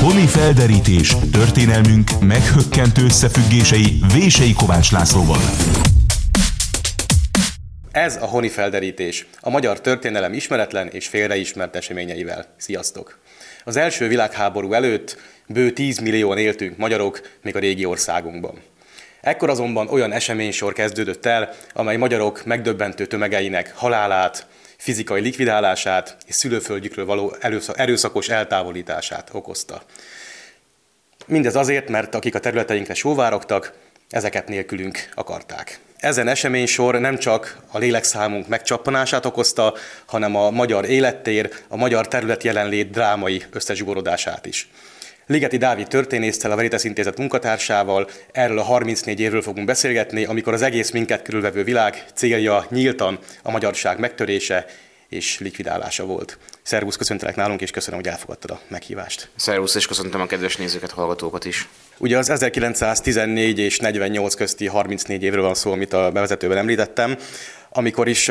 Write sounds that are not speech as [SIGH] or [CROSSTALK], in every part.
Honi felderítés, történelmünk meghökkentő összefüggései Vései Kovács Lászlóval. Ez a Honi felderítés, a magyar történelem ismeretlen és félreismert eseményeivel. Sziasztok! Az első világháború előtt bő 10 millióan éltünk magyarok még a régi országunkban. Ekkor azonban olyan eseménysor kezdődött el, amely magyarok megdöbbentő tömegeinek halálát, fizikai likvidálását és szülőföldjükről való erőszakos eltávolítását okozta. Mindez azért, mert akik a területeinkre sóvárogtak, ezeket nélkülünk akarták. Ezen eseménysor nem csak a lélekszámunk megcsappanását okozta, hanem a magyar élettér, a magyar terület jelenlét drámai összezsugorodását is. Ligeti Dávid történésztel, a Veritas Intézet munkatársával erről a 34 évről fogunk beszélgetni, amikor az egész minket körülvevő világ célja nyíltan a magyarság megtörése és likvidálása volt. Szervusz, köszöntelek nálunk, és köszönöm, hogy elfogadtad a meghívást. Szervusz, és köszöntöm a kedves nézőket, hallgatókat is. Ugye az 1914 és 48 közti 34 évről van szó, amit a bevezetőben említettem, amikor is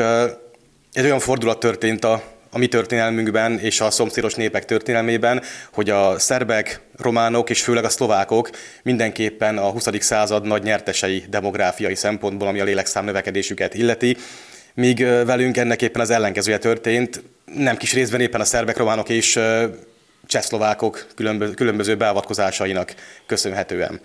egy olyan fordulat történt a a mi történelmünkben és a szomszédos népek történelmében, hogy a szerbek, románok és főleg a szlovákok mindenképpen a 20. század nagy nyertesei demográfiai szempontból, ami a lélekszám növekedésüket illeti, míg velünk ennek éppen az ellenkezője történt, nem kis részben éppen a szerbek, románok és csehszlovákok különböző beavatkozásainak köszönhetően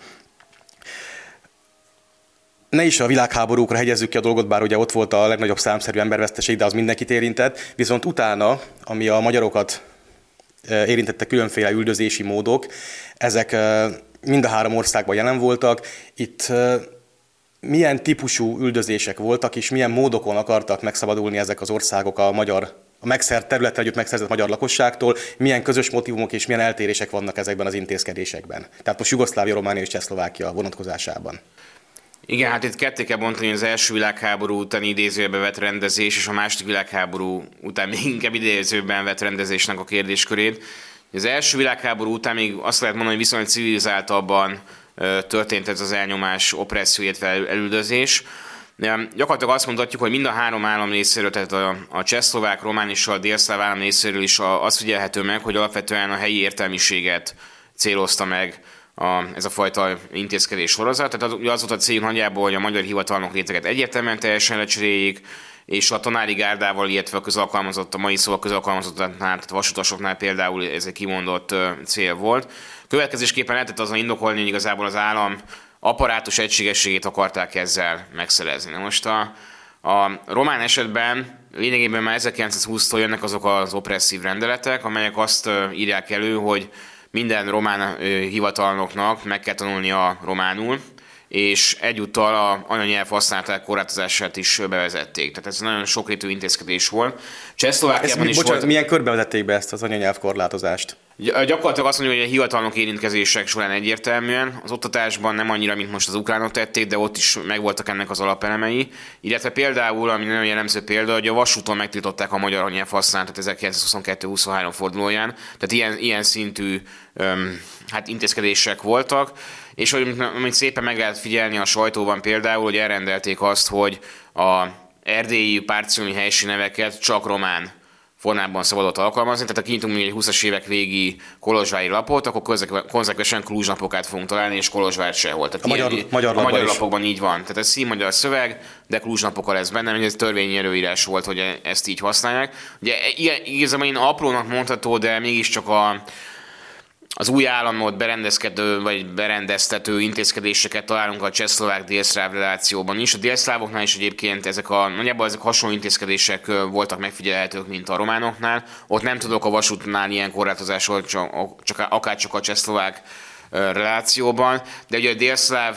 ne is a világháborúkra hegyezzük ki a dolgot, bár ugye ott volt a legnagyobb számszerű emberveszteség, de az mindenkit érintett. Viszont utána, ami a magyarokat e, érintette különféle üldözési módok, ezek e, mind a három országban jelen voltak. Itt e, milyen típusú üldözések voltak, és milyen módokon akartak megszabadulni ezek az országok a magyar a megszert területre együtt megszerzett magyar lakosságtól, milyen közös motivumok és milyen eltérések vannak ezekben az intézkedésekben. Tehát most Jugoszlávia, Románia és Csehszlovákia vonatkozásában. Igen, hát itt ketté kell bontani az első világháború utáni idézőben vett rendezés, és a második világháború után még inkább idézőben vett rendezésnek a kérdéskörét. Az első világháború után még azt lehet mondani, hogy viszonylag civilizáltabban történt ez az elnyomás, opresszió, illetve elüldözés. De gyakorlatilag azt mondhatjuk, hogy mind a három állam részéről, tehát a, a csehszlovák, román és a délszláv állam részéről is az figyelhető meg, hogy alapvetően a helyi értelmiséget célozta meg a, ez a fajta intézkedés sorozat. Tehát az, az volt a cél nagyjából, hogy a magyar hivatalnok réteget egyértelműen teljesen lecseréljék, és a tanári gárdával, illetve a közalkalmazott, a mai szóval közalkalmazottnál, tehát vasutasoknál például ez egy kimondott cél volt. Következésképpen lehetett azon indokolni, hogy igazából az állam apparátus egységességét akarták ezzel megszerezni. Na most a, a román esetben lényegében már 1920-tól jönnek azok az opresszív rendeletek, amelyek azt írják elő, hogy minden román hivatalnoknak meg kell tanulnia románul, és egyúttal a anyanyelv használatának korlátozását is bevezették. Tehát ez nagyon sokrétű intézkedés volt. Csehszlovákiában is bocsánat, volt... milyen körbe vezették be ezt az anyanyelv korlátozást? Gyakorlatilag azt mondja, hogy a hivatalnok érintkezések során egyértelműen, az oktatásban nem annyira, mint most az ukránok tették, de ott is megvoltak ennek az alapelemei. Illetve például, ami nagyon jellemző példa, hogy a vasúton megtiltották a magyar anyanyelv használatot 1922-23 fordulóján. Tehát ilyen, ilyen szintű öm, hát intézkedések voltak. És hogy, amit szépen meg lehet figyelni a sajtóban például, hogy elrendelték azt, hogy a erdélyi párciumi neveket csak román formában szabadott alkalmazni, tehát ha kinyitunk egy 20-as évek végi kolozsvári lapot, akkor konzekvensen klúzsnapokát fogunk találni, és kolozsvár sehol. Tehát a magyar, ilyen, magyar, a magyar lapokban így van. Tehát ez színmagyar szöveg, de klúzsnapokkal lesz benne, mert ez törvényi előírás volt, hogy ezt így használják. Ugye igazából én aprónak mondható, de mégiscsak a, az új államot berendezkedő vagy berendeztető intézkedéseket találunk a csehszlovák délszláv relációban is. A délszlávoknál is egyébként ezek a, nagyjából ezek hasonló intézkedések voltak megfigyelhetők, mint a románoknál. Ott nem tudok a vasútnál ilyen korlátozásról, csak, csak, akár csak a csehszlovák relációban, de ugye a délszláv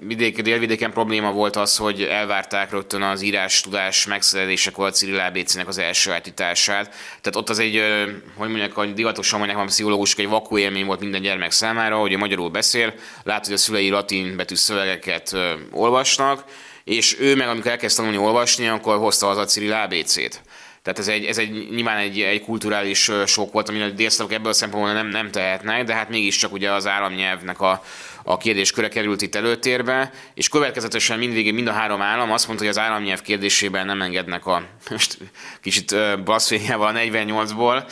vidék, délvidéken probléma volt az, hogy elvárták rögtön az írás tudás megszerzésekor a Cyril ABC-nek az első állítását. Tehát ott az egy, hogy mondják, hogy divatosan mondják, a pszichológusok, egy vakú élmény volt minden gyermek számára, hogy a magyarul beszél, lát, hogy a szülei latin betű szövegeket olvasnak, és ő meg, amikor elkezd tanulni olvasni, akkor hozta az a Cyril ABC-t. Tehát ez egy, ez egy nyilván egy, egy kulturális sok volt, ami a délszlavok ebből a szempontból nem, nem tehetnek, de hát mégiscsak ugye az államnyelvnek a, a kérdésköre került itt előtérbe, és következetesen mindvégig mind a három állam azt mondta, hogy az államnyelv kérdésében nem engednek a, [LAUGHS] most kicsit blaszfémiával a 48-ból,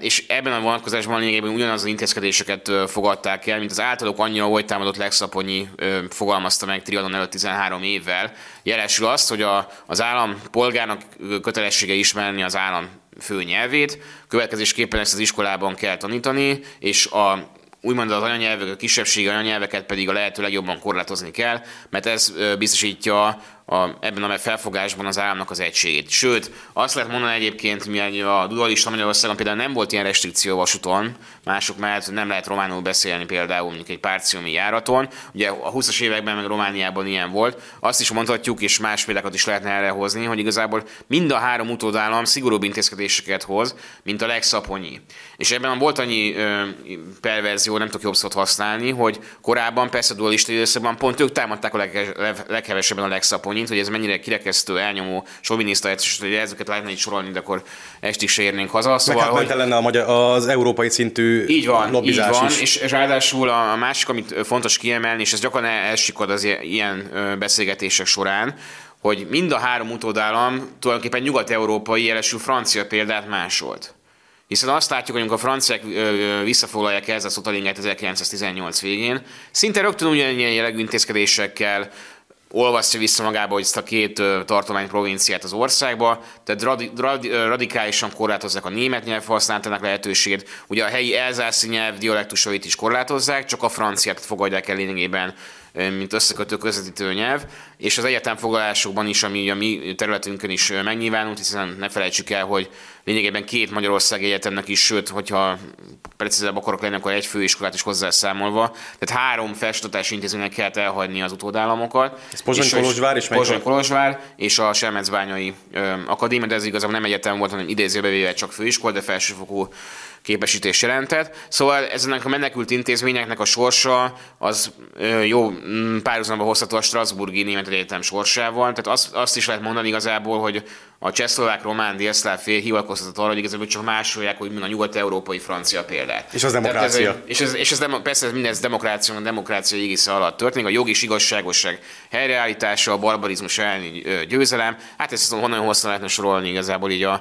és ebben a vonatkozásban lényegében ugyanaz az intézkedéseket fogadták el, mint az általuk annyira volt támadott Legszaponyi fogalmazta meg Triadon előtt 13 évvel. Jelesül azt, hogy a, az állam polgárnak kötelessége ismerni az állam fő nyelvét, következésképpen ezt az iskolában kell tanítani, és a úgymond az anyanyelvek, a kisebbségi anyanyelveket pedig a lehető legjobban korlátozni kell, mert ez biztosítja a, ebben a felfogásban az államnak az egységét. Sőt, azt lehet mondani egyébként, hogy a dualista Magyarországon például nem volt ilyen restrikció vasúton, mások mellett nem lehet románul beszélni például mondjuk egy párciumi járaton. Ugye a 20-as években meg Romániában ilyen volt. Azt is mondhatjuk, és más példákat is lehetne erre hozni, hogy igazából mind a három utódállam szigorúbb intézkedéseket hoz, mint a legszaponyi. És ebben volt annyi ö, perverzió, nem tudok jobb szót használni, hogy korábban persze a dualista időszakban pont ők támadták a leg, leghevesebben a legszaponyi mint hogy ez mennyire kirekesztő, elnyomó, soviniszta, és hogy ezeket lehetne így sorolni, de akkor estig se érnénk haza. Szóval, Meg hát hogy... lenne a magyar, az európai szintű így van, lobbizás így van, is. És, ráadásul a, másik, amit fontos kiemelni, és ez gyakran elsikad az ilyen beszélgetések során, hogy mind a három utódállam tulajdonképpen nyugat-európai, jelesül francia példát másolt. Hiszen azt látjuk, hogy amikor a franciák visszafoglalják ezt a Szotalinget 1918 végén, szinte rögtön ugyanilyen jellegű intézkedésekkel olvasztja vissza magába hogy ezt a két tartomány provinciát az országba, tehát radi, radi, radikálisan korlátozzák a német nyelv használatának lehetőségét. Ugye a helyi elzászi nyelv dialektusait is korlátozzák, csak a franciát fogadják el lényegében mint összekötő közvetítő nyelv, és az egyetem foglalásokban is, ami a mi területünkön is megnyilvánult, hiszen ne felejtsük el, hogy lényegében két Magyarország egyetemnek is, sőt, hogyha precízebb akarok lenni, akkor egy főiskolát is hozzászámolva. Tehát három felsőoktatási intézménynek kellett elhagyni az utódállamokat. Ez Pozsony Kolozsvár és Pozsony Kolozsvár és a Selmecbányai Akadémia, de ez igazából nem egyetem volt, hanem idézőbe véve csak főiskola, de felsőfokú képesítés jelentett. Szóval ezenek a menekült intézményeknek a sorsa az jó mm, párhuzamba hozható a Strasburgi Német Egyetem sorsával. Tehát azt, azt is lehet mondani igazából, hogy a csehszlovák, román, délszláv fél hivatkoztatott arra, hogy igazából csak másolják, hogy a nyugat-európai francia példát. És az demokrácia. Ez, és ez, és ez demo, persze ez mindez demokrácia, a demokrácia égisze alatt történik, a jogi és igazságosság helyreállítása, a barbarizmus elleni győzelem. Hát ezt honnan hosszan lehetne sorolni igazából így a,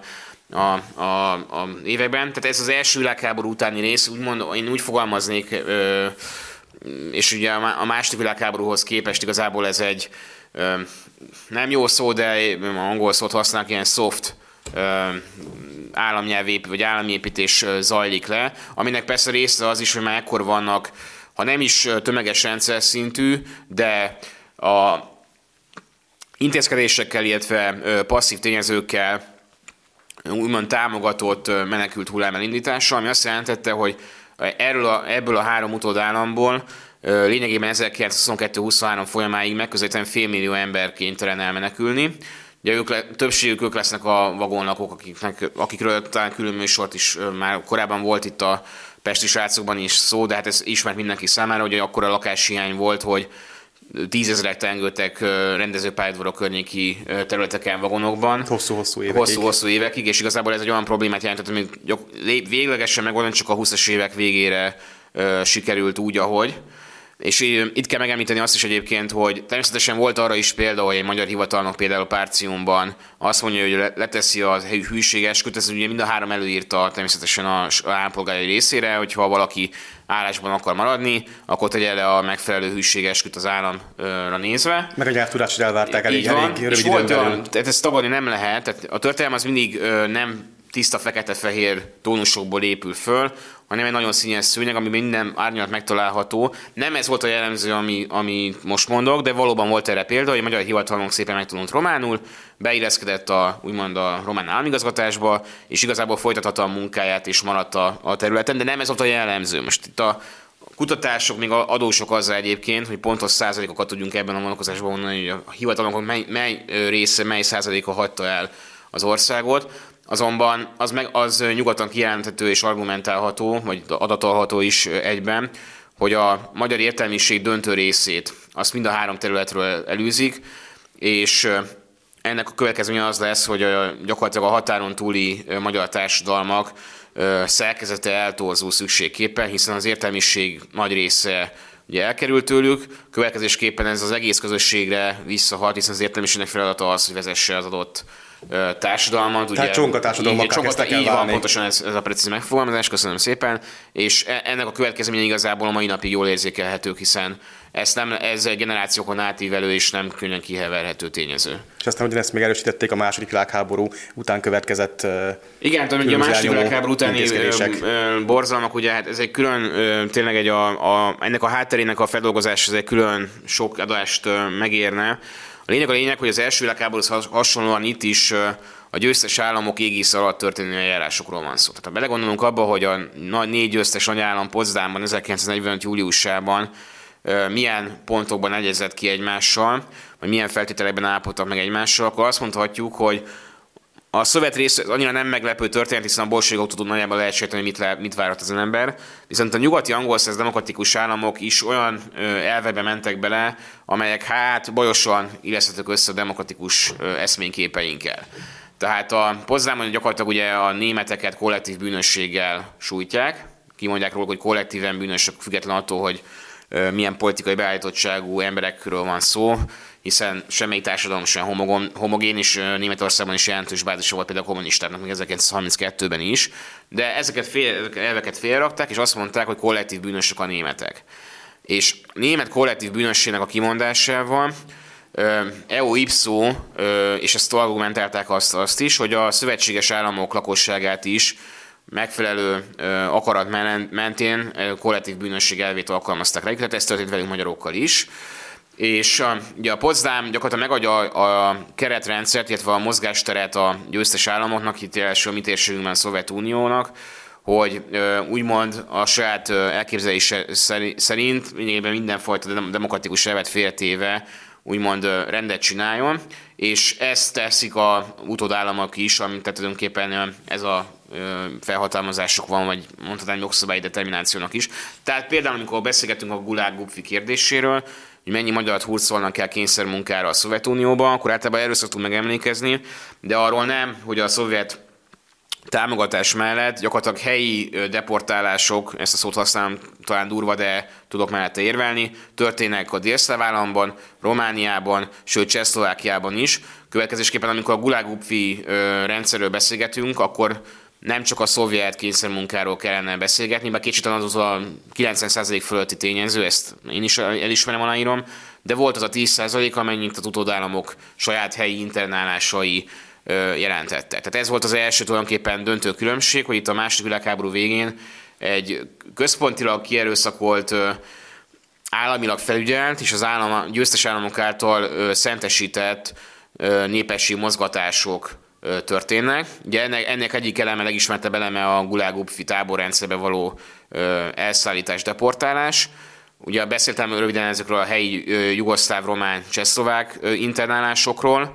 a, a, a években. Tehát ez az első világháború utáni rész, úgymond, én úgy fogalmaznék, ö, és ugye a második világháborúhoz képest igazából ez egy ö, nem jó szó, de angol szót használnak, ilyen soft államnyelvép, vagy államépítés zajlik le, aminek persze része az is, hogy már ekkor vannak, ha nem is tömeges rendszer szintű, de a intézkedésekkel, illetve passzív tényezőkkel úgymond támogatott menekült hullám elindítása, ami azt jelentette, hogy erről a, ebből a három utódállamból lényegében 1922-23 folyamáig megközelítően félmillió ember kénytelen elmenekülni. Ugye ők le, többségük ők lesznek a vagonlakók, akiknek, akikről talán külön műsort is már korábban volt itt a Pesti srácokban is szó, de hát ez ismert mindenki számára, hogy akkor a lakáshiány volt, hogy tízezrek tengődtek rendezőpályadvarok környéki területeken, vagonokban. Hosszú-hosszú évekig. Hosszú-hosszú évekig, és igazából ez egy olyan problémát jelentett, hogy véglegesen megoldani csak a 20-as évek végére sikerült úgy, ahogy. És itt kell megemlíteni azt is egyébként, hogy természetesen volt arra is példa, hogy egy magyar hivatalnok például a Párciumban azt mondja, hogy leteszi a hűséges ez ugye mind a három előírta természetesen a állampolgári részére, hogyha valaki állásban akar maradni, akkor tegye le a megfelelő hűségesküt az államra nézve. Meg a nyelvtudást elvárták elég, elég rövid és volt olyan, tehát ezt tagadni nem lehet, tehát a történelem az mindig nem tiszta fekete-fehér tónusokból épül föl, hanem egy nagyon színes szőnyeg, ami minden árnyalat megtalálható. Nem ez volt a jellemző, ami, ami most mondok, de valóban volt erre példa, hogy a magyar hivatalunk szépen megtanult románul, beilleszkedett a, úgymond a román államigazgatásba, és igazából folytathatta a munkáját és maradt a, a területen, de nem ez volt a jellemző. Most itt a kutatások még adósok azzal egyébként, hogy pontos százalékokat tudjunk ebben a vonatkozásban mondani, hogy a hivatalunk mely, mely része, mely százaléka hagyta el az országot. Azonban az, meg, az nyugodtan kijelenthető és argumentálható, vagy adatolható is egyben, hogy a magyar értelmiség döntő részét azt mind a három területről elűzik, és ennek a következménye az lesz, hogy gyakorlatilag a határon túli magyar társadalmak szerkezete eltorzul szükségképpen, hiszen az értelmiség nagy része ugye elkerült tőlük, következésképpen ez az egész közösségre visszahat, hiszen az értelmiségnek feladata az, hogy vezesse az adott társadalmat. Tehát csonka társadalmak kezdtek el Így van, pontosan ez, ez a precíz megfogalmazás, köszönöm szépen. És e, ennek a következménye igazából a mai napig jól érzékelhetők, hiszen ez, nem, ez generációkon átívelő és nem könnyen kiheverhető tényező. És aztán ezt még erősítették a második világháború után következett Igen, tehát ugye a második világháború utáni borzalmak, ugye hát ez egy külön, tényleg egy a, a, ennek a hátterének a feldolgozás, ez egy külön sok adást megérne. A lényeg a lényeg, hogy az első világháborúhoz hasonlóan itt is a győztes államok égisz alatt történő eljárásokról van szó. Tehát ha belegondolunk abba, hogy a nagy négy győztes anyállam Potsdamban 1945. júliusában milyen pontokban egyezett ki egymással, vagy milyen feltételekben állapodtak meg egymással, akkor azt mondhatjuk, hogy a szovjet rész annyira nem meglepő történet, hiszen a bolségok tudod nagyjából lehet sejteni, mit, le, mit várat az ember. Viszont a nyugati angol száz demokratikus államok is olyan elvebe mentek bele, amelyek hát bajosan illeszthetők össze a demokratikus eszményképeinkkel. Tehát a Poznámon gyakorlatilag ugye a németeket kollektív bűnösséggel sújtják, kimondják róla, hogy kollektíven bűnösök, független attól, hogy milyen politikai beállítottságú emberekről van szó, hiszen semmelyik társadalom sem homogén, homogén és Németországban is jelentős bázisa volt például a kommunistáknak, még 1932-ben is, de ezeket fél, elveket félrakták, és azt mondták, hogy kollektív bűnösök a németek. És német kollektív bűnösségnek a kimondásával EU ipszó, és ezt argumentálták azt, azt is, hogy a szövetséges államok lakosságát is megfelelő akarat mentén kollektív bűnösség elvét alkalmazták rá, tehát ez történt velünk magyarokkal is. És ugye a Potsdam gyakorlatilag megadja a, a keretrendszert, illetve a mozgásteret a győztes államoknak, itt első mi térségünkben a Szovjetuniónak, hogy úgymond a saját elképzelése szerint mindenfajta demokratikus elvet féltéve úgymond rendet csináljon, és ezt teszik a utódállamok is, amit tehát tulajdonképpen ez a felhatalmazások van, vagy mondhatnám jogszabályi determinációnak is. Tehát például, amikor beszélgetünk a Gupfi kérdéséről, hogy mennyi magyarat hurcolnak el kényszermunkára a Szovjetunióban, akkor általában erről szoktunk megemlékezni, de arról nem, hogy a szovjet támogatás mellett gyakorlatilag helyi deportálások, ezt a szót használom talán durva, de tudok mellette érvelni, történnek a délszláv államban, Romániában, sőt Csehszlovákiában is. Következésképpen, amikor a Gulagupfi rendszerről beszélgetünk, akkor nem csak a szovjet kényszermunkáról kellene beszélgetni, bár kicsit az a 90% fölötti tényező, ezt én is elismerem, aláírom, de volt az a 10% amennyit az utódállamok saját helyi internálásai jelentette. Tehát ez volt az első tulajdonképpen döntő különbség, hogy itt a második világháború végén egy központilag kierőszakolt államilag felügyelt és az állam, győztes államok által szentesített népesi mozgatások történnek. Ugye ennek, ennek egyik eleme, legismertebb eleme a Gulag táborrendszerbe való elszállítás, deportálás. Ugye beszéltem röviden ezekről a helyi jugoszláv, román, csehszlovák internálásokról,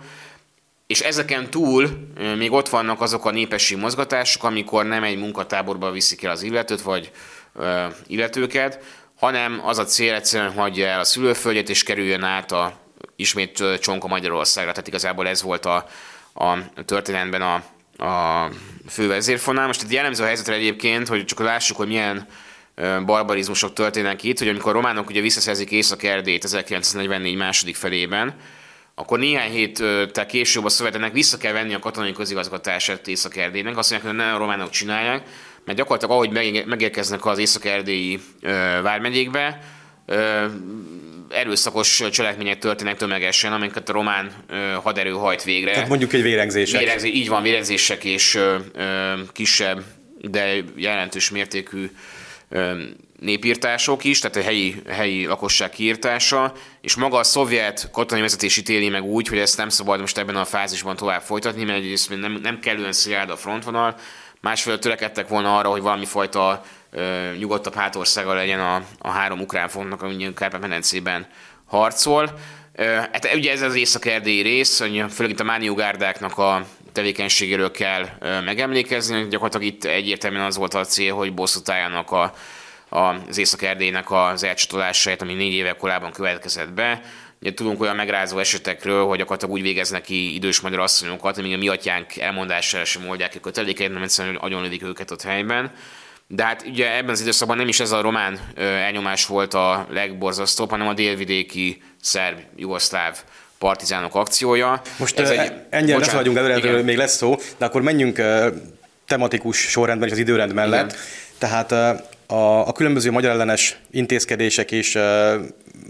és ezeken túl még ott vannak azok a népesi mozgatások, amikor nem egy munkatáborba viszik el az illetőt, vagy illetőket, hanem az a cél egyszerűen hagyja el a szülőföldjét, és kerüljön át a ismét Csonka Magyarországra. Tehát igazából ez volt a, a történetben a, a fő vezérfonál. Most itt jellemző a helyzetre egyébként, hogy csak lássuk, hogy milyen barbarizmusok történnek itt, hogy amikor a románok ugye visszaszerzik Észak-Erdélyt 1944 második felében, akkor néhány héttel később a szovjeteknek vissza kell venni a katonai közigazgatását Észak-Erdélynek. Azt mondják, hogy nem a románok csinálják, mert gyakorlatilag ahogy megérkeznek az Észak-Erdélyi vármegyékbe, erőszakos cselekmények történnek tömegesen, amiket a román haderő hajt végre. Tehát mondjuk egy vérengzések. Vérengzé, így van, vérengzések és kisebb, de jelentős mértékű népírtások is, tehát a helyi, helyi lakosság kiírtása, és maga a szovjet katonai vezetés ítéli meg úgy, hogy ezt nem szabad most ebben a fázisban tovább folytatni, mert egyrészt nem, nem kellően szilárd a frontvonal, másfél törekedtek volna arra, hogy valami fajta nyugodtabb hátországa legyen a, a három ukrán frontnak, ami Kárpát-medencében harcol. Hát ugye ez az észak-erdélyi rész, főleg itt a mániugárdáknak a tevékenységéről kell megemlékezni. Gyakorlatilag itt egyértelműen az volt a cél, hogy bosszút álljanak a az Észak-Erdélynek az elcsatolását, ami négy éve korábban következett be. Ugye tudunk olyan megrázó esetekről, hogy gyakorlatilag úgy végeznek ki idős magyar asszonyokat, amíg a mi atyánk elmondására sem oldják ki kötelékeit, nem egyszerűen agyonlövik őket ott helyben. De hát ugye ebben az időszakban nem is ez a román elnyomás volt a legborzasztóbb, hanem a délvidéki szerb, jugoszláv partizánok akciója. Most Ez egy, ennyire ne vagyunk előre, még lesz szó, de akkor menjünk tematikus sorrendben és az időrend mellett. Igen. Tehát a, a különböző magyar ellenes intézkedések és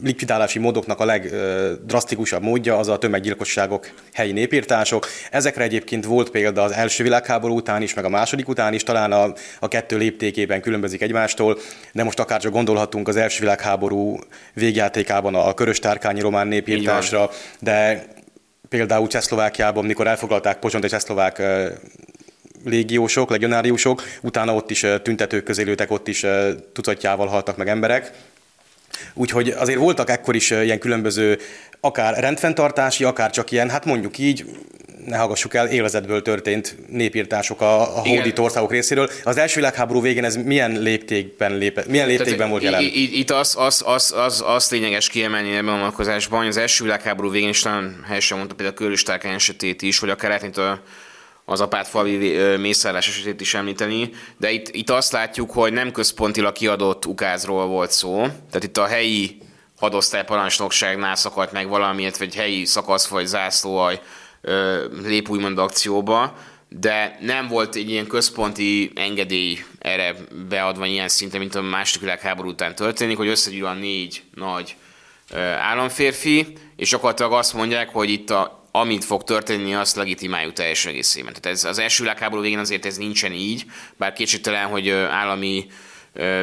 likvidálási módoknak a legdrasztikusabb módja az a tömeggyilkosságok, helyi népírtások. Ezekre egyébként volt példa az első világháború után is, meg a második után is, talán a, a kettő léptékében különbözik egymástól, de most akár csak gondolhatunk az első világháború végjátékában a körös tárkányi román népírtásra, de például Csehszlovákiában, mikor elfoglalták Pozsont és Csehszlovák légiósok, legionáriusok, utána ott is tüntetők közélőtek, ott is tucatjával haltak meg emberek. Úgyhogy azért voltak ekkor is ilyen különböző, akár rendfenntartási, akár csak ilyen, hát mondjuk így, ne hallgassuk el, élvezetből történt népírtások a, a hódító országok részéről. Az első világháború végén ez milyen léptékben, lépe, milyen léptékben Tehát, volt jelen? Itt az, az, az, az, az lényeges kiemelni ebben a vonatkozásban, hogy az első világháború végén is talán helyesen mondta például a Köröstárkány esetét is, hogy akár hát, a az apátfalvi mészállás esetét is említeni, de itt, itt azt látjuk, hogy nem központilag kiadott ukázról volt szó, tehát itt a helyi hadosztály parancsnokságnál szakadt meg valami, vagy helyi szakasz vagy zászlóaj lép úgymond akcióba, de nem volt egy ilyen központi engedély erre beadva ilyen szinten, mint a második világháború után történik, hogy összegyűl a négy nagy államférfi, és gyakorlatilag azt mondják, hogy itt a amit fog történni, azt legitimáljuk teljes egészében. Tehát ez, az első világháború végén azért ez nincsen így, bár kétségtelen, hogy állami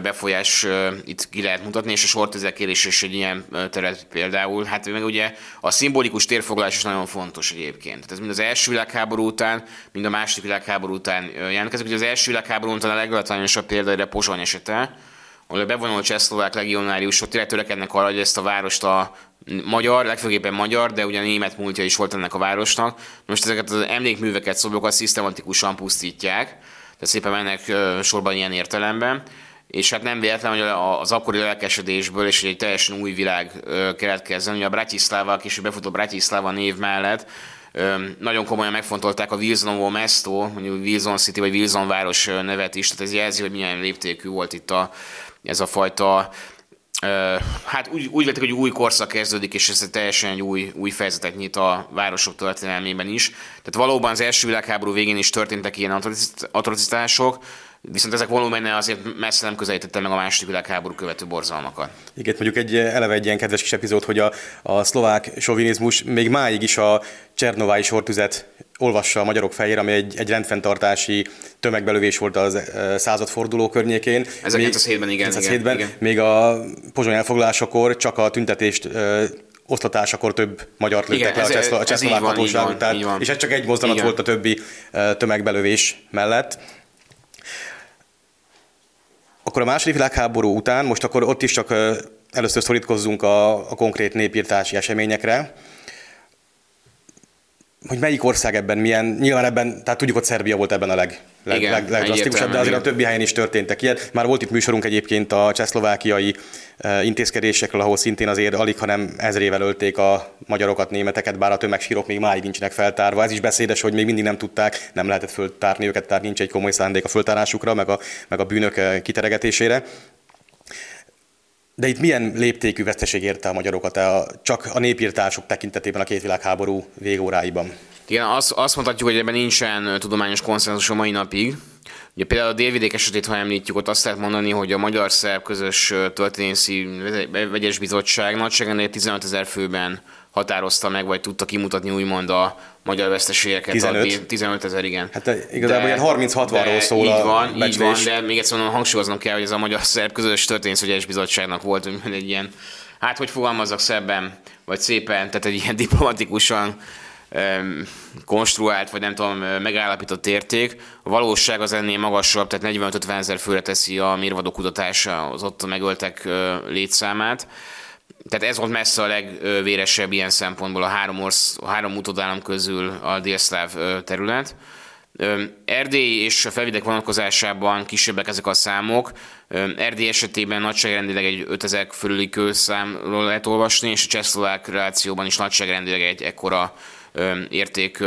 befolyás itt ki lehet mutatni, és a sortüzekérés is egy ilyen terület például. Hát meg ugye a szimbolikus térfoglalás is nagyon fontos egyébként. Tehát ez mind az első világháború után, mind a második világháború után jelentkezik. Ugye az első világháború után a leglátványosabb példa erre Pozsony esete, ahol a bevonult csehszlovák legionáriusok tényleg törekednek arra, hogy ezt a várost a magyar, legfőképpen magyar, de ugye német múltja is volt ennek a városnak. Most ezeket az emlékműveket, szobokat szisztematikusan pusztítják, tehát szépen mennek sorban ilyen értelemben, és hát nem véletlen, hogy az akkori lelkesedésből és egy teljesen új világ keletkezzen. Ugye a Bratislava, később befutó Bratislava név mellett nagyon komolyan megfontolták a Wilsonovo Mesto, mondjuk Wilson City vagy Wilson város nevet is, tehát ez jelzi, hogy milyen léptékű volt itt a, ez a fajta hát úgy, úgy vettek, hogy új korszak kezdődik, és ez teljesen egy új, új fejezetet nyit a városok történelmében is. Tehát valóban az első világháború végén is történtek ilyen atrocitások, Viszont ezek volumene azért messze nem közelítette meg a második világháború követő borzalmakat. Igen, mondjuk egy eleve egy ilyen kedves kis epizód, hogy a, a szlovák sovinizmus még máig is a Csernovái sortüzet olvassa a magyarok fejére, ami egy, egy rendfenntartási tömegbelövés volt az e, századforduló környékén. 1907-ben, igen, 1907-ben, igen, igen. Még a Pozsony elfoglalásakor csak a tüntetést e, osztatásakor több magyar lőttek le a csehszlovák hatóság után, és ez csak egy mozdulat volt a többi e, tömegbelövés mellett. Akkor a második világháború után, most akkor ott is csak először szorítkozzunk a, a konkrét népírtási eseményekre, hogy melyik ország ebben milyen, nyilván ebben, tehát tudjuk, hogy Szerbia volt ebben a leg, leg, igen, leg, legdrasztikusabb, de azért igen. a többi helyen is történtek ilyen. Már volt itt műsorunk egyébként a csehszlovákiai intézkedésekről, ahol szintén azért alig, hanem ezrével ölték a magyarokat, németeket, bár a tömegsírok még máig nincsenek feltárva. Ez is beszédes, hogy még mindig nem tudták, nem lehetett föltárni őket, tehát nincs egy komoly szándék a föltárásukra, meg a, meg a bűnök kiteregetésére. De itt milyen léptékű veszteség érte a magyarokat a, csak a népírtások tekintetében a két világháború végóráiban? Igen, azt, azt mondhatjuk, hogy ebben nincsen tudományos konszenzus a mai napig. Ugye például a délvidék esetét, ha említjük, ott azt lehet mondani, hogy a magyar-szerb közös történészi vegyes bizottság nagyságrendileg 15 ezer főben határozta meg, vagy tudta kimutatni úgymond a magyar veszteségeket. 15? 15 ezer, igen. Hát igazából de, ilyen 30-60-ról szól így van, a Így van, de még egyszer mondom, hangsúlyoznom kell, hogy ez a magyar-szerb közös történészvegyes bizottságnak volt, hogy egy ilyen, hát hogy fogalmazzak szebben, vagy szépen, tehát egy ilyen [LAUGHS] diplomatikusan konstruált, vagy nem tudom, megállapított érték. A valóság az ennél magasabb, tehát 45-50 ezer főre teszi a mérvadó kutatása az ott megöltek létszámát. Tehát ez volt messze a legvéresebb ilyen szempontból a három, orsz, a három utódállam közül a délszláv terület. Erdély és a felvidék vonatkozásában kisebbek ezek a számok. Erdély esetében nagyságrendileg egy 5000 fölüli kőszámról lehet olvasni, és a csehszlovák relációban is nagyságrendileg egy ekkora érték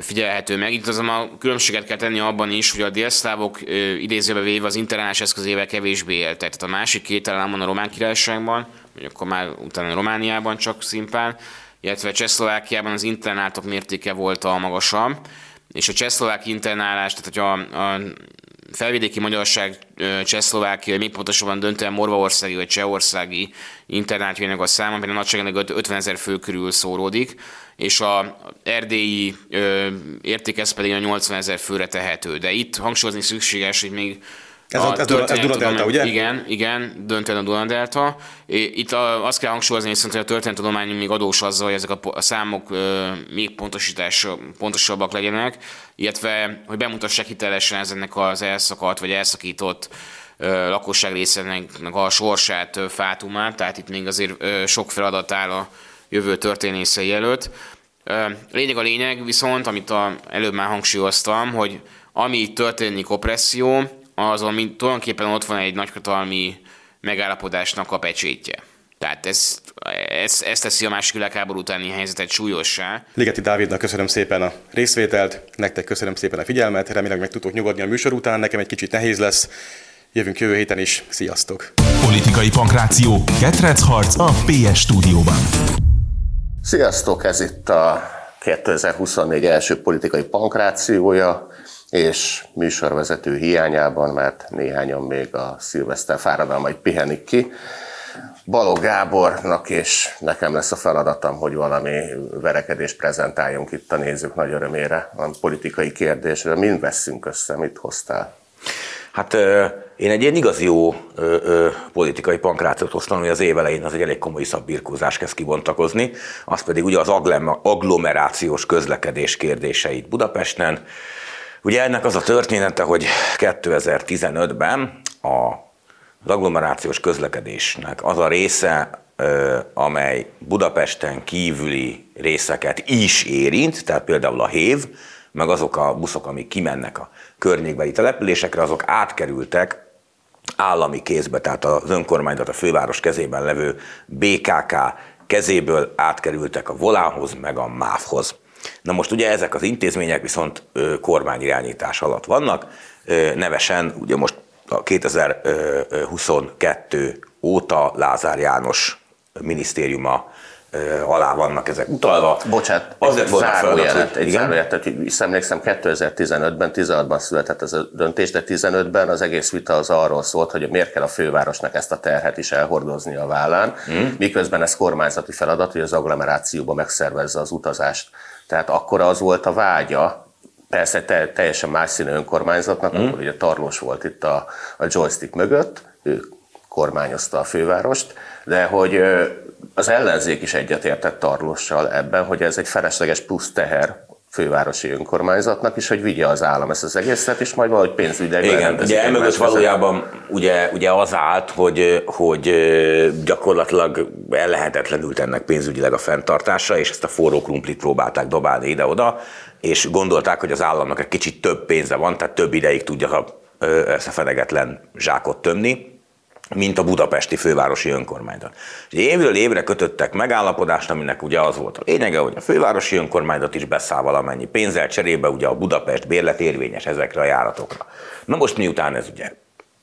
figyelhető meg. Itt azonban különbséget kell tenni abban is, hogy a délszlávok idézőbe véve az internás eszközével kevésbé éltek. Tehát a másik két államban a román királyságban, vagy akkor már utána Romániában csak szimpán, illetve Csehszlovákiában az internátok mértéke volt a magasabb, és a csehszlovák internálás, tehát hogy a, a felvidéki magyarság Csehszlovákia, még pontosabban döntően Morvaországi vagy Csehországi internátjainak a száma, például nagyságrendileg 50 ezer fő körül szóródik, és a erdélyi ö, érték pedig a 80 ezer főre tehető. De itt hangsúlyozni szükséges, hogy még ez, a, ez, Duna, ez Duna-Delta, ugye? Igen, igen, döntően a Duna-Delta. Itt a, azt kell hangsúlyozni, hogy a történetudomány még adós azzal, hogy ezek a, a számok ö, még pontosítás, pontosabbak legyenek, illetve, hogy bemutassák hitelesen ezeknek az elszakadt vagy elszakított ö, lakosság részének a sorsát, ö, fátumát, tehát itt még azért ö, sok feladat áll a jövő történészei előtt. Ö, lényeg a lényeg, viszont, amit a, előbb már hangsúlyoztam, hogy ami történik opresszió, azon mint tulajdonképpen ott van egy nagyhatalmi megállapodásnak a pecsétje. Tehát ez, ez, ez teszi a második világháború utáni helyzetet súlyossá. Ligeti Dávidnak köszönöm szépen a részvételt, nektek köszönöm szépen a figyelmet, remélem meg tudtok nyugodni a műsor után, nekem egy kicsit nehéz lesz. Jövünk jövő héten is, sziasztok! Politikai pankráció, harc a PS stúdióban. Sziasztok, ez itt a 2024 első politikai pankrációja és műsorvezető hiányában, mert néhányan még a szilveszter fáradalmait pihenik ki. Baló Gábornak és nekem lesz a feladatom, hogy valami verekedést prezentáljunk itt a nézők nagy örömére a politikai kérdésről. Mind veszünk össze, mit hoztál? Hát én egy ilyen igazi jó ö, ö, politikai pankrációt hoztam, ami az év elején az egy elég komoly szabbirkózás kezd kibontakozni, az pedig ugye az agglomerációs közlekedés kérdéseit Budapesten, Ugye ennek az a története, hogy 2015-ben a az agglomerációs közlekedésnek az a része, amely Budapesten kívüli részeket is érint, tehát például a HÉV, meg azok a buszok, amik kimennek a környékbeli településekre, azok átkerültek állami kézbe, tehát az önkormányzat a főváros kezében levő BKK kezéből átkerültek a Volánhoz, meg a MÁV-hoz. Na most ugye ezek az intézmények viszont kormányirányítás alatt vannak, nevesen ugye most a 2022 óta Lázár János minisztériuma alá vannak ezek utalva. Bocsát, Azért egy zárójelet, egy zárójelet, tehát emlékszem 2015-ben, 16-ban született ez a döntés, de 15-ben az egész vita az arról szólt, hogy miért kell a fővárosnak ezt a terhet is elhordozni a vállán, hmm. miközben ez kormányzati feladat, hogy az agglomerációba megszervezze az utazást. Tehát akkor az volt a vágya, persze te, teljesen más színű önkormányzatnak, mm. akkor ugye Tarlós volt itt a, a joystick mögött, ő kormányozta a fővárost, de hogy az ellenzék is egyetértett Tarlóssal ebben, hogy ez egy felesleges plusz teher fővárosi önkormányzatnak is, hogy vigye az állam ezt az egészet, és majd valahogy pénzügyileg Igen, ugye emögött valójában ugye, ugye az állt, hogy, hogy gyakorlatilag ellehetetlenült ennek pénzügyileg a fenntartása, és ezt a forró krumplit próbálták dobálni ide-oda, és gondolták, hogy az államnak egy kicsit több pénze van, tehát több ideig tudja ezt a fenegetlen zsákot tömni mint a budapesti fővárosi önkormányzat. És évről évre kötöttek megállapodást, aminek ugye az volt a lényege, hogy a fővárosi önkormányzat is beszáll valamennyi pénzzel, cserébe ugye a Budapest bérlet érvényes ezekre a járatokra. Na most miután ez ugye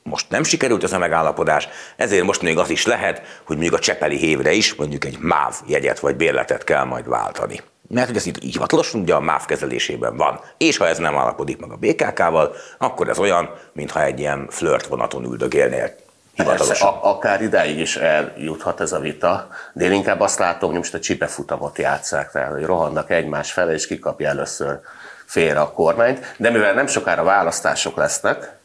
most nem sikerült ez a megállapodás, ezért most még az is lehet, hogy mondjuk a Csepeli hévre is mondjuk egy MÁV jegyet vagy bérletet kell majd váltani. Mert hogy ez itt hivatalosan ugye a MÁV kezelésében van. És ha ez nem állapodik meg a BKK-val, akkor ez olyan, mintha egy ilyen flirt vonaton üldögélnél Persze, a, akár idáig is eljuthat ez a vita, de én inkább azt látom, hogy most a csipefutamot játszák, tehát hogy rohannak egymás fele, és kikapja először félre a kormányt. De mivel nem sokára választások lesznek,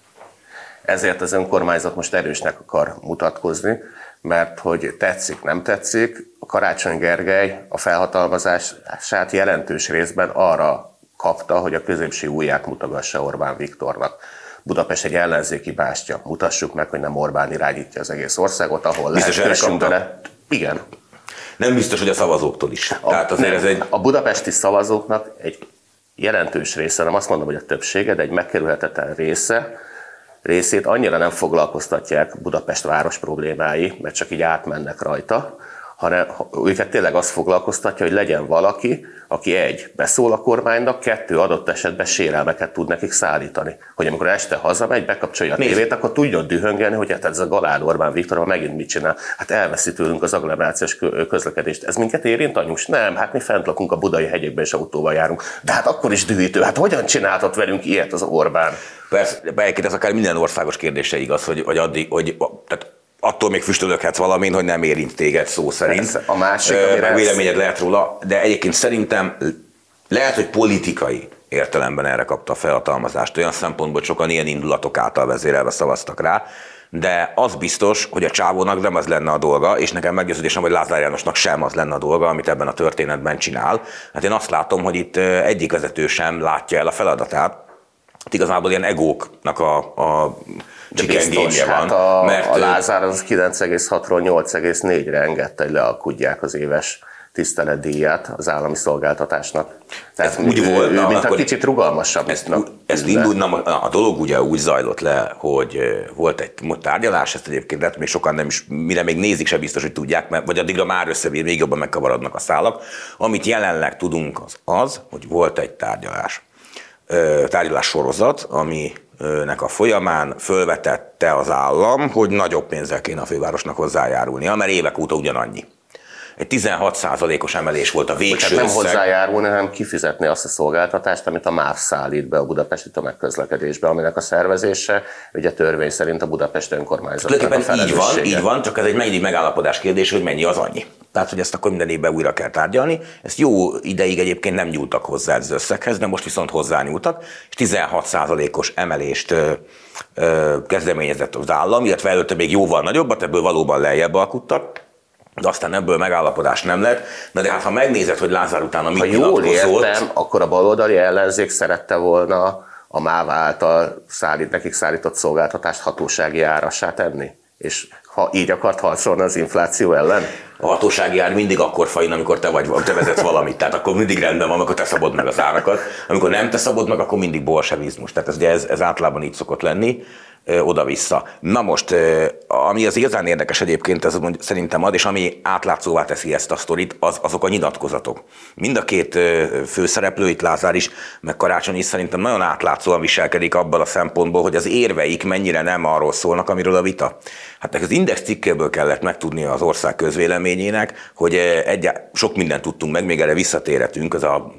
ezért az önkormányzat most erősnek akar mutatkozni, mert hogy tetszik, nem tetszik, a Karácsony Gergely a felhatalmazását jelentős részben arra kapta, hogy a középső ujját mutogassa Orbán Viktornak. Budapest egy ellenzéki bástya. Mutassuk meg, hogy nem Orbán irányítja az egész országot, ahol Biztos lehet bele. Igen. Nem biztos, hogy a szavazóktól is. A, Tehát azért ez egy... a budapesti szavazóknak egy jelentős része, nem azt mondom, hogy a többsége, de egy megkerülhetetlen része, részét annyira nem foglalkoztatják Budapest város problémái, mert csak így átmennek rajta, hanem őket tényleg azt foglalkoztatja, hogy legyen valaki, aki egy, beszól a kormánynak, kettő, adott esetben sérelmeket tud nekik szállítani. Hogy amikor este hazamegy, bekapcsolja a tévét, akkor tudjon dühöngeni, hogy hát ez a Galán Orbán Viktor megint mit csinál. Hát elveszi tőlünk az agglomerációs közlekedést. Ez minket érint, anyus? Nem, hát mi fent lakunk a budai hegyekben és autóval járunk. De hát akkor is dühítő. Hát hogyan csináltat velünk ilyet az Orbán? Persze, egyébként ez akár minden országos kérdése igaz, hogy, hogy addig, hogy tehát attól még füstölöghetsz valamin, hogy nem érint téged szó szerint. Persze, a másik, meg véleményed lehet róla, de egyébként szerintem lehet, hogy politikai értelemben erre kapta a felhatalmazást. Olyan szempontból sokan ilyen indulatok által vezérelve szavaztak rá, de az biztos, hogy a csávónak nem az lenne a dolga, és nekem meggyőződésem, hogy Lázár Jánosnak sem az lenne a dolga, amit ebben a történetben csinál. Hát én azt látom, hogy itt egyik vezető sem látja el a feladatát. Hát igazából ilyen egóknak a, a csikengénye van. Hát a, mert a Lázár az 9,6-ról 8,4-re engedte, hogy lealkudják az éves tiszteletdíját az állami szolgáltatásnak. Tehát ez úgy volt, ő, mint a kicsit rugalmasabb. Ezt, ezt indult, na, a dolog ugye úgy zajlott le, hogy volt egy tárgyalás, ezt egyébként lehet, még sokan nem is, mire még nézik, se biztos, hogy tudják, mert, vagy addigra már összevér, még jobban megkavarodnak a szálak. Amit jelenleg tudunk az az, hogy volt egy tárgyalás. Tárgyalás sorozat, ami nek a folyamán fölvetette az állam, hogy nagyobb pénzzel kéne a fővárosnak hozzájárulnia, mert évek óta ugyanannyi. Egy 16%-os emelés volt a végső nem hozzájárulni, hanem kifizetni azt a szolgáltatást, amit a MÁV szállít be a budapesti tömegközlekedésbe, aminek a szervezése ugye törvény szerint a Budapest önkormányzat. így van, így van, csak ez egy mennyi megállapodás kérdés, hogy mennyi az annyi. Tehát, hogy ezt akkor minden évben újra kell tárgyalni. Ezt jó ideig egyébként nem nyúltak hozzá az összeghez, de most viszont hozzányúltak, és 16%-os emelést ö, ö, kezdeményezett az állam, illetve előtte még jóval nagyobbat, ebből valóban lejjebb alkuttak de aztán ebből megállapodás nem lett. Na de hát ha megnézed, hogy Lázár utána mit Ha jól értem, akkor a baloldali ellenzék szerette volna a MÁV által szállít, nekik szállított szolgáltatást hatósági árassá tenni? És ha így akart harcolni az infláció ellen? A hatósági ár mindig akkor fajn, amikor te vagy, te vezetsz valamit. Tehát akkor mindig rendben van, amikor te szabod meg az árakat. Amikor nem te szabod meg, akkor mindig bolsevizmus. Tehát ez, ez, ez általában így szokott lenni oda-vissza. Na most, ami az igazán érdekes egyébként, ez szerintem ad, és ami átlátszóvá teszi ezt a sztorit, az, azok a nyilatkozatok. Mind a két főszereplő, itt Lázár is, meg Karácsony is szerintem nagyon átlátszóan viselkedik abban a szempontból, hogy az érveik mennyire nem arról szólnak, amiről a vita. Hát az Index cikkéből kellett megtudnia az ország közvéleményének, hogy egy, sok mindent tudtunk meg, még erre visszatérhetünk, az a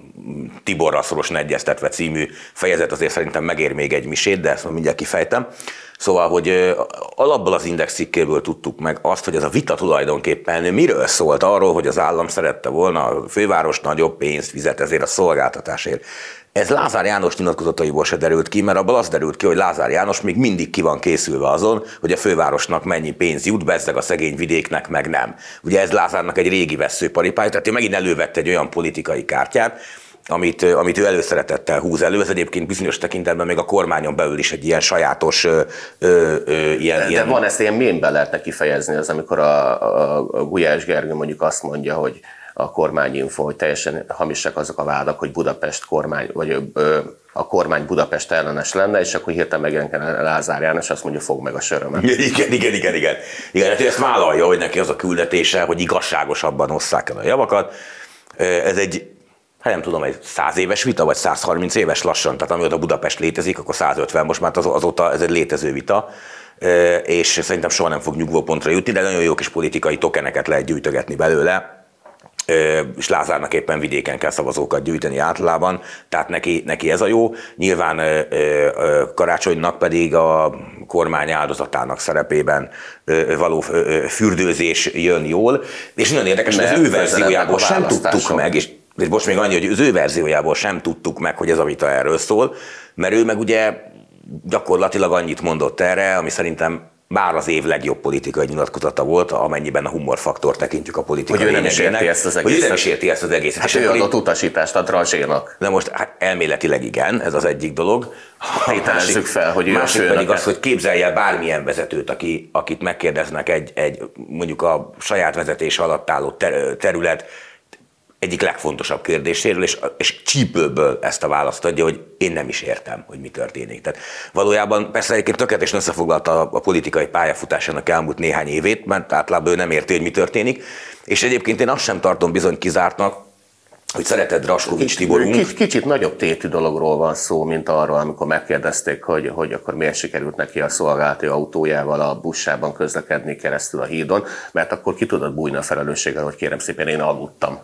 Tiborral szorosan egyeztetve című fejezet azért szerintem megér még egy misét, de ezt mindjárt kifejtem. Szóval, hogy alapból az index cikkéből tudtuk meg azt, hogy ez a vita tulajdonképpen miről szólt arról, hogy az állam szerette volna a főváros nagyobb pénzt fizet ezért a szolgáltatásért. Ez Lázár János nyilatkozataiból se derült ki, mert abból az derült ki, hogy Lázár János még mindig ki van készülve azon, hogy a fővárosnak mennyi pénz jut, bezzeg a szegény vidéknek meg nem. Ugye ez Lázárnak egy régi veszőparipája, tehát ő megint elővette egy olyan politikai kártyát, amit, amit ő előszeretettel húz elő. Ez egyébként bizonyos tekintetben még a kormányon belül is egy ilyen sajátos ö, ö, ö, ilyen, de, ilyen... De van ezt ilyen mémben lehetne kifejezni, az amikor a, a, a Gulyás Gergő mondjuk azt mondja, hogy a kormányinfo, hogy teljesen hamisak azok a vádak, hogy Budapest kormány, vagy ö, a kormány Budapest ellenes lenne, és akkor hirtelen megjelenik Lázár János, azt mondja, fog meg a sörömet. Igen, igen, igen, igen. Igen, hát ezt vállalja, hogy neki az a küldetése, hogy igazságosabban osszák el a javakat. Ez egy hát nem tudom, egy 100 éves vita, vagy 130 éves lassan, tehát amióta Budapest létezik, akkor 150, most már az, azóta ez egy létező vita, és szerintem soha nem fog nyugvópontra jutni, de nagyon jó kis politikai tokeneket lehet gyűjtögetni belőle, és Lázárnak éppen vidéken kell szavazókat gyűjteni általában, tehát neki, neki ez a jó. Nyilván Karácsonynak pedig a kormány áldozatának szerepében való fürdőzés jön jól, és nagyon érdekes, hogy az ő verziójából sem tudtuk meg, és és most még annyi, hogy az ő verziójából sem tudtuk meg, hogy ez a vita erről szól, mert ő meg ugye gyakorlatilag annyit mondott erre, ami szerintem bár az év legjobb politikai nyilatkozata volt, amennyiben a humorfaktor tekintjük a politikai Hogy ő nem is érti ezt az egészet. Hogy ő nem is érti ezt az egészet. Hát ő adott utasítást a Drazsénak. De most hát elméletileg igen, ez az egyik dolog. Tételezzük fel, hogy ő másik a pedig az, hogy képzelje el bármilyen vezetőt, aki, akit megkérdeznek egy, egy mondjuk a saját vezetés alatt álló terület egyik legfontosabb kérdéséről, és, és csípőből ezt a választ adja, hogy én nem is értem, hogy mi történik. Tehát valójában persze egyébként tökéletesen összefoglalta a, a politikai pályafutásának elmúlt néhány évét, mert általában ő nem érti, hogy mi történik, és egyébként én azt sem tartom bizony kizártnak, hogy szereted Raskovics Tiborunk. Kicsit, kicsit nagyobb tétű dologról van szó, mint arról, amikor megkérdezték, hogy, hogy akkor miért sikerült neki a szolgálati autójával a buszában közlekedni keresztül a hídon, mert akkor ki tudod bújni a felelősséggel, hogy kérem szépen, én aludtam.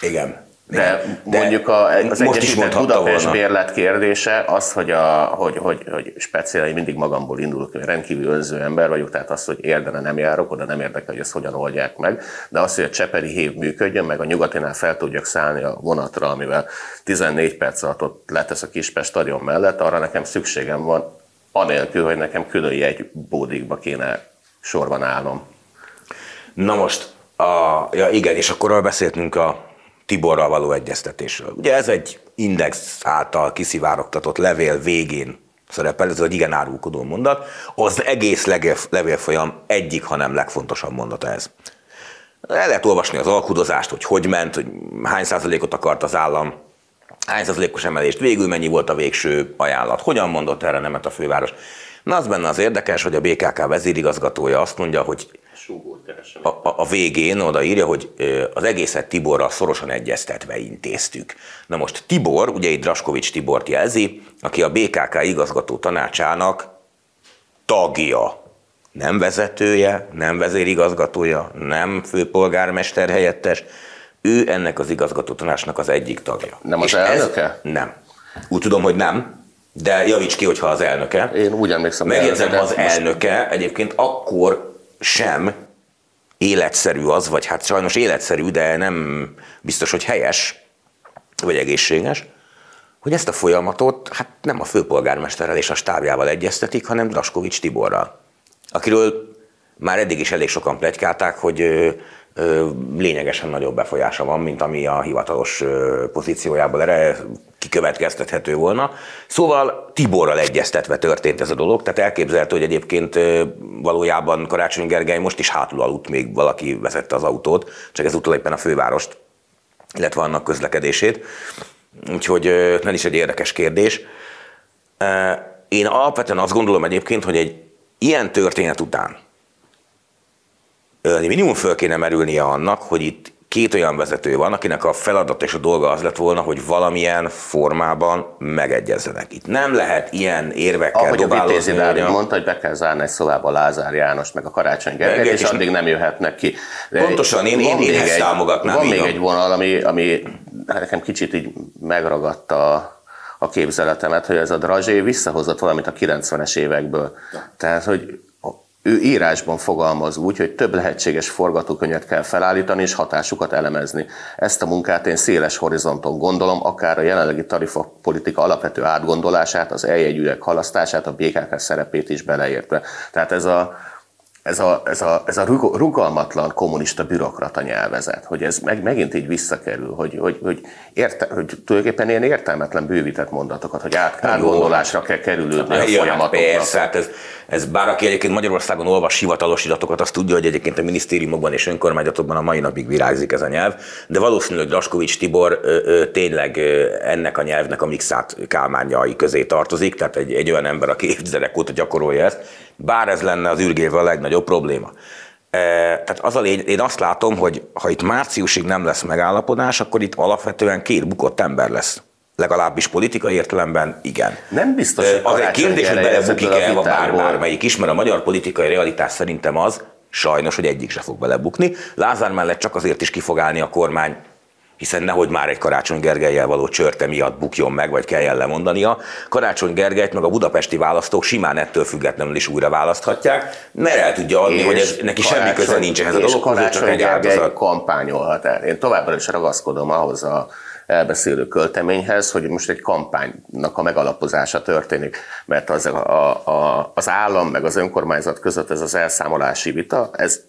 Igen. De, de mondjuk a, az most Egyesített Budapest volna. bérlet kérdése az, hogy, a, hogy, hogy, hogy speciál, mindig magamból indulok, hogy rendkívül önző ember vagyok, tehát az, hogy érdene nem járok, oda nem érdekel, hogy ezt hogyan oldják meg, de az, hogy a Cseperi hév működjön, meg a nyugatinál fel tudjak szállni a vonatra, amivel 14 perc alatt ott letesz a Kispest stadion mellett, arra nekem szükségem van, anélkül, hogy nekem külön egy bódikba kéne sorban állnom. Na most, a, ja igen, és akkor beszéltünk a Tiborral való egyeztetésről. Ugye ez egy index által kiszivárogtatott levél végén szerepel, ez egy igen árulkodó mondat, az egész levélfolyam egyik, hanem legfontosabb mondata ez. El lehet olvasni az alkudozást, hogy hogy ment, hogy hány százalékot akart az állam, hány százalékos emelést, végül mennyi volt a végső ajánlat, hogyan mondott erre nemet a főváros. Na az benne az érdekes, hogy a BKK vezérigazgatója azt mondja, hogy a, a, a végén odaírja, hogy az egészet Tiborral szorosan egyeztetve intéztük. Na most Tibor, ugye itt Draskovics Tibort jelzi, aki a BKK igazgató tanácsának tagja. Nem vezetője, nem vezérigazgatója, nem főpolgármester helyettes, ő ennek az igazgató tanácsnak az egyik tagja. Nem az elnöke? Ez, nem. Úgy tudom, hogy nem, de javíts ki, hogyha az elnöke. Én úgy emlékszem. Megjegyzem, az elnöke egyébként akkor sem életszerű az, vagy hát sajnos életszerű, de nem biztos, hogy helyes, vagy egészséges, hogy ezt a folyamatot hát nem a főpolgármesterrel és a stábjával egyeztetik, hanem Draskovics Tiborral, akiről már eddig is elég sokan plegykálták, hogy lényegesen nagyobb befolyása van, mint ami a hivatalos pozíciójából erre kikövetkeztethető volna. Szóval Tiborral egyeztetve történt ez a dolog, tehát elképzelhető, hogy egyébként valójában Karácsony Gergely most is hátul aludt, még valaki vezette az autót, csak ez éppen a fővárost, illetve annak közlekedését. Úgyhogy nem is egy érdekes kérdés. Én alapvetően azt gondolom egyébként, hogy egy ilyen történet után minimum föl kéne merülnie annak, hogy itt két olyan vezető van, akinek a feladat és a dolga az lett volna, hogy valamilyen formában megegyezzenek. Itt nem lehet ilyen érvekkel Ahogy dobálózni. Ahogy a mondta, hogy be kell zárni egy szobába Lázár János, meg a Karácsony Gergely, és, és addig nem jöhetnek ki. De pontosan, én, én, én ezt támogatnám. Van még egy vonal, ami, ami nekem kicsit így megragadta a képzeletemet, hogy ez a Drazsé visszahozott valamit a 90-es évekből. Tehát, hogy ő írásban fogalmaz úgy, hogy több lehetséges forgatókönyvet kell felállítani és hatásukat elemezni. Ezt a munkát én széles horizonton gondolom, akár a jelenlegi tarifa politika alapvető átgondolását, az eljegyűek halasztását, a BKK szerepét is beleértve. Tehát ez a, ez a, ez a, ez a rugalmatlan kommunista bürokrata nyelvezet, hogy ez meg, megint így visszakerül, hogy, hogy, hogy, érte, hogy tulajdonképpen ilyen értelmetlen bűvített mondatokat, hogy át, átgondolásra kell kerülődni a folyamatoknak. Persze, hát ez, ez bár aki egyébként Magyarországon olvas hivatalos iratokat, azt tudja, hogy egyébként a minisztériumokban és önkormányzatokban a mai napig virágzik ez a nyelv, de valószínűleg Draskovics Tibor ö, ö, tényleg ö, ennek a nyelvnek a mixát kálmányai közé tartozik, tehát egy, egy olyan ember, aki évtizedek óta gyakorolja ezt, bár ez lenne az űrgével a legnagyobb probléma. E, tehát az a lény, én azt látom, hogy ha itt márciusig nem lesz megállapodás, akkor itt alapvetően két bukott ember lesz. Legalábbis politikai értelemben igen. Nem biztos, hogy Az egy kérdés, hogy belebukik-e a bár, bármelyik is, mert a magyar politikai realitás szerintem az, sajnos, hogy egyik se fog belebukni. Lázár mellett csak azért is kifogálni a kormány, hiszen nehogy már egy Karácsony Gergelyel való csörte miatt bukjon meg, vagy kelljen lemondania. Karácsony Gergelyt meg a budapesti választók simán ettől függetlenül is újra választhatják, mert el tudja adni, és hogy ez, neki semmi köze nincs ehhez a dologhoz, csak egy áldozat. kampányolhat el. Én továbbra is ragaszkodom ahhoz a elbeszélő költeményhez, hogy most egy kampánynak a megalapozása történik, mert az, a, a, az állam meg az önkormányzat között ez az elszámolási vita, ez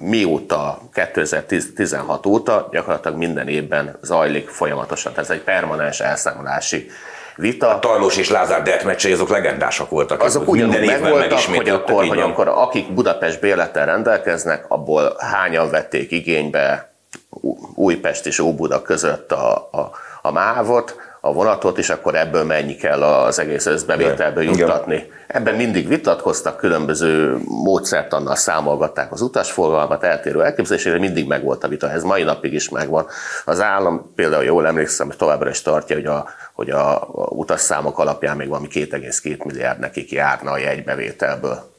mióta, 2016 óta gyakorlatilag minden évben zajlik folyamatosan. Tehát ez egy permanens elszámolási vita. A Tarlós és Lázár deathmatch azok legendásak voltak. Azok ugyanúgy megvoltak, hogy akkor, hogy akkor akik Budapest bérlettel rendelkeznek, abból hányan vették igénybe Újpest és Óbuda között a, a, a mávot, a vonatot, és akkor ebből mennyi kell az egész összbevételből juttatni. Ebben mindig vitatkoztak, különböző módszertannal számolgatták az utasforgalmat, eltérő elképzelésére, mindig megvolt a vita, ez mai napig is megvan. Az állam például jól emlékszem, hogy továbbra is tartja, hogy a, hogy a utasszámok alapján még valami 2,2 milliárd nekik járna a jegybevételből.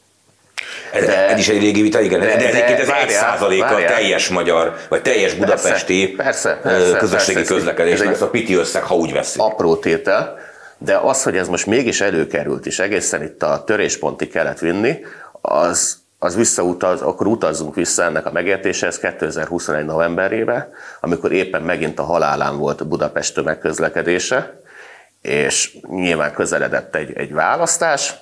Ez, de, ez is egy régi vita, igen. De, de, de egyébként ez egy százaléka teljes magyar, vagy teljes budapesti persze, persze, közösségi persze, közlekedésnek, ez a piti összeg, ha úgy veszik. Apró tétel, de az, hogy ez most mégis előkerült, és egészen itt a töréspontig kellett vinni, az, az visszautaz, akkor utazzunk vissza ennek a megértéséhez 2021 novemberébe, amikor éppen megint a halálán volt Budapest tömegközlekedése, és nyilván közeledett egy, egy választás,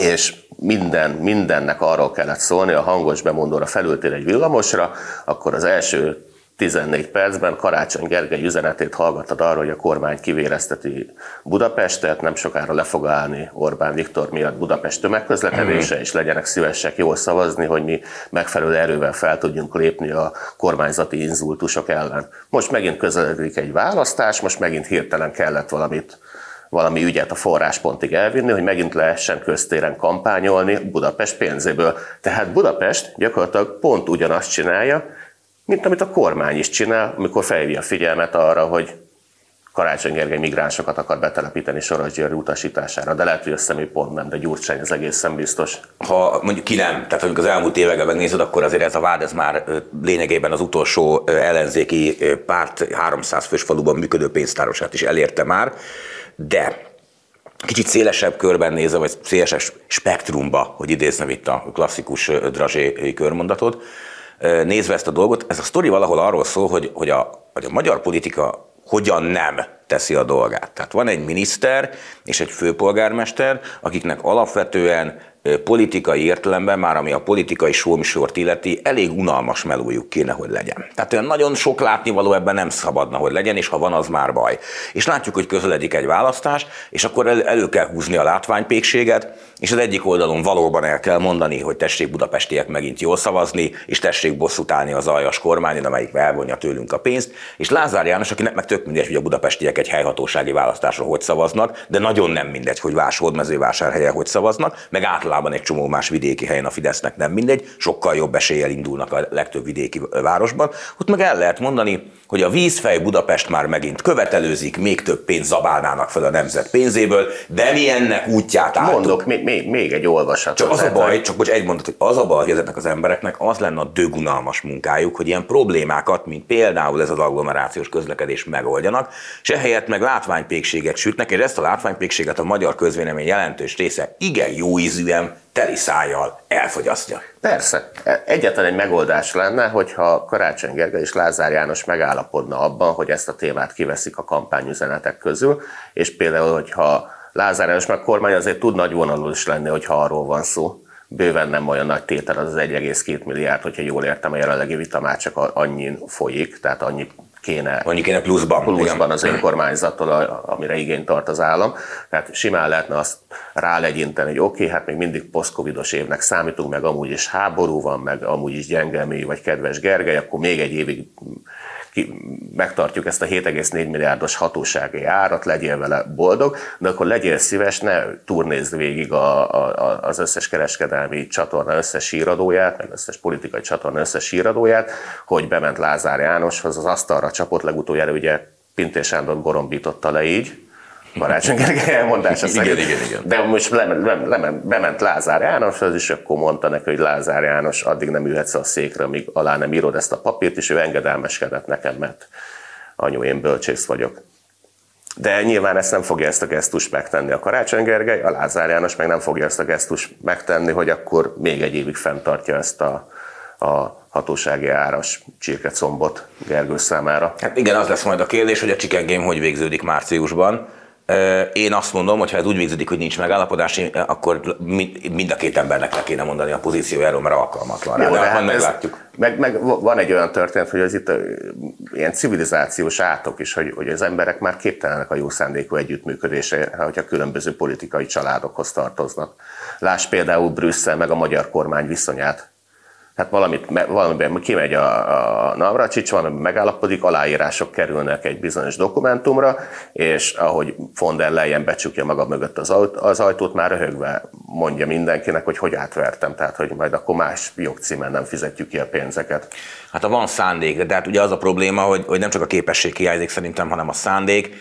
és minden, mindennek arról kellett szólni, a hangos bemondóra felültél egy villamosra, akkor az első 14 percben Karácsony Gergely üzenetét hallgattad arra, hogy a kormány kivérezteti Budapestet, nem sokára le fog állni Orbán Viktor miatt Budapest tömegközlekedése, és legyenek szívesek jól szavazni, hogy mi megfelelő erővel fel tudjunk lépni a kormányzati inzultusok ellen. Most megint közeledik egy választás, most megint hirtelen kellett valamit valami ügyet a forráspontig elvinni, hogy megint lehessen köztéren kampányolni Budapest pénzéből. Tehát Budapest gyakorlatilag pont ugyanazt csinálja, mint amit a kormány is csinál, amikor felhívja a figyelmet arra, hogy Karácsony Gergely migránsokat akar betelepíteni Soros György utasítására, de lehet, hogy össze pont nem, de Gyurcsány az egészen biztos. Ha mondjuk ki nem, tehát mondjuk az elmúlt években megnézed, akkor azért ez a vád, ez már lényegében az utolsó ellenzéki párt 300 fős faluban működő pénztárosát is elérte már de kicsit szélesebb körben nézve, vagy szélesebb spektrumba, hogy idéznem itt a klasszikus Drazsé körmondatot, nézve ezt a dolgot, ez a sztori valahol arról szól, hogy, hogy, a, hogy a magyar politika hogyan nem teszi a dolgát. Tehát van egy miniszter és egy főpolgármester, akiknek alapvetően politikai értelemben, már ami a politikai sómisort illeti, elég unalmas melójuk kéne, hogy legyen. Tehát olyan nagyon sok látnivaló ebben nem szabadna, hogy legyen, és ha van, az már baj. És látjuk, hogy közeledik egy választás, és akkor elő kell húzni a látványpékséget, és az egyik oldalon valóban el kell mondani, hogy tessék budapestiek megint jól szavazni, és tessék bosszút állni az aljas kormányon, amelyik elvonja tőlünk a pénzt, és Lázár János, akinek meg tök mindegy, hogy a budapestiek egy helyhatósági választásra hogy szavaznak, de nagyon nem mindegy, hogy Vásholdmezővásárhelyen hogy szavaznak, meg általában egy csomó más vidéki helyen a Fidesznek nem mindegy, sokkal jobb eséllyel indulnak a legtöbb vidéki városban. Ott meg el lehet mondani, hogy a vízfej Budapest már megint követelőzik, még több pénzt zabálnának fel a nemzet pénzéből, de mi ennek útját álltuk. Mondok még, még, még egy olvasat. Csak az a baj, csak hogy egy mondat, hogy az a baj, hogy ezeknek az embereknek az lenne a dögunalmas munkájuk, hogy ilyen problémákat, mint például ez az agglomerációs közlekedés megoldjanak, és ehelyett meg látványpékséget sütnek, és ezt a látványpékséget a magyar közvélemény jelentős része igen jó ízűen teli szájjal elfogyasztja. Persze. Egyetlen egy megoldás lenne, hogyha Karácsony Gergely és Lázár János megállapodna abban, hogy ezt a témát kiveszik a kampányüzenetek közül, és például, hogyha Lázár János meg kormány azért tud nagy vonalú is lenni, hogyha arról van szó. Bőven nem olyan nagy tétel az az 1,2 milliárd, hogyha jól értem, a jelenlegi vita már csak annyin folyik, tehát annyi kéne, annyi kéne pluszban, pluszban az önkormányzattól, amire igényt tart az állam. Tehát simán lehetne azt rálegyinteni, hogy oké, okay, hát még mindig posztcovidos évnek számítunk, meg amúgy is háború van, meg amúgy is gyengelmi, vagy kedves Gergely, akkor még egy évig megtartjuk ezt a 7,4 milliárdos hatósági árat, legyél vele boldog, de akkor legyél szíves, ne turnézd végig a, a, az összes kereskedelmi csatorna összes híradóját, meg összes politikai csatorna összes híradóját, hogy bement Lázár Jánoshoz, az asztalra csapott legutoljára, ugye Pintér Sándor gorombította le így, Karácsony Gergely elmondása szerint. Igen, igen, igen. De most le, le, le, bement Lázár János, az is akkor mondta neki, hogy Lázár János, addig nem ülhetsz a székre, amíg alá nem írod ezt a papírt, és ő engedelmeskedett nekem, mert anyu, én bölcsész vagyok. De nyilván ezt nem fogja ezt a gesztust megtenni a Karácsony Gergely, a Lázár János meg nem fogja ezt a gesztust megtenni, hogy akkor még egy évig fenntartja ezt a, a hatósági áras csirkecombot Gergő számára. Hát igen, az lesz majd a kérdés, hogy a Chicken Game hogy végződik márciusban. Én azt mondom, hogy ha ez úgy végződik, hogy nincs megállapodás, akkor mind a két embernek le kéne mondani a pozíciójáról, mert alkalmatlan rá. Jó, de, de hát meglátjuk. Meg, meg, van egy olyan történet, hogy az itt ilyen civilizációs átok is, hogy, hogy az emberek már képtelenek a jó szándékú együttműködésre, hogyha különböző politikai családokhoz tartoznak. Láss például Brüsszel meg a magyar kormány viszonyát hát valamit, valamiben kimegy a, a Navracsics, valamiben megállapodik, aláírások kerülnek egy bizonyos dokumentumra, és ahogy von der Leyen becsukja maga mögött az, az ajtót, már röhögve mondja mindenkinek, hogy hogy átvertem, tehát hogy majd akkor más jogcímen nem fizetjük ki a pénzeket. Hát ha van szándék, de hát ugye az a probléma, hogy, hogy nem csak a képesség hiányzik szerintem, hanem a szándék,